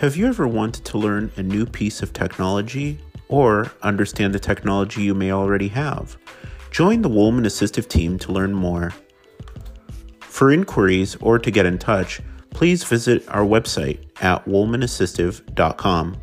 Have you ever wanted to learn a new piece of technology or understand the technology you may already have? Join the Woolman Assistive team to learn more. For inquiries or to get in touch, please visit our website at woolmanassistive.com.